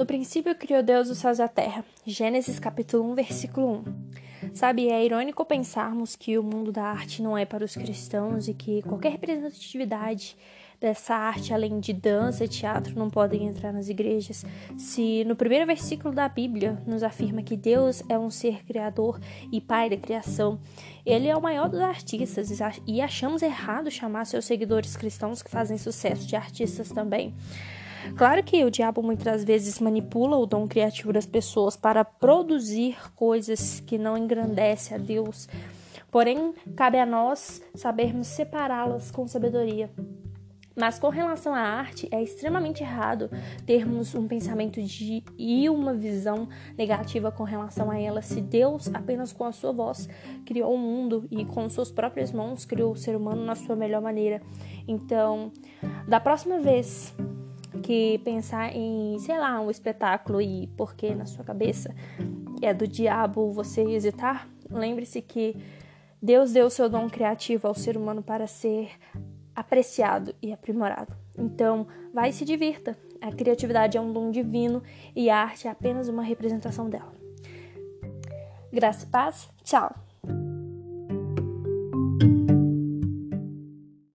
No princípio criou Deus os céus e a terra. Gênesis capítulo 1, versículo 1. Sabe, é irônico pensarmos que o mundo da arte não é para os cristãos e que qualquer representatividade dessa arte, além de dança e teatro, não podem entrar nas igrejas, se no primeiro versículo da Bíblia nos afirma que Deus é um ser criador e pai da criação, ele é o maior dos artistas e achamos errado chamar seus seguidores cristãos que fazem sucesso de artistas também. Claro que o diabo muitas vezes manipula o dom criativo das pessoas para produzir coisas que não engrandecem a Deus. Porém, cabe a nós sabermos separá-las com sabedoria. Mas com relação à arte, é extremamente errado termos um pensamento de e uma visão negativa com relação a ela, se Deus, apenas com a sua voz, criou o mundo e com suas próprias mãos criou o ser humano na sua melhor maneira. Então, da próxima vez que pensar em, sei lá, um espetáculo e porque na sua cabeça é do diabo você hesitar, lembre-se que Deus deu o seu dom criativo ao ser humano para ser apreciado e aprimorado. Então, vai e se divirta. A criatividade é um dom divino e a arte é apenas uma representação dela. Graça e paz. Tchau.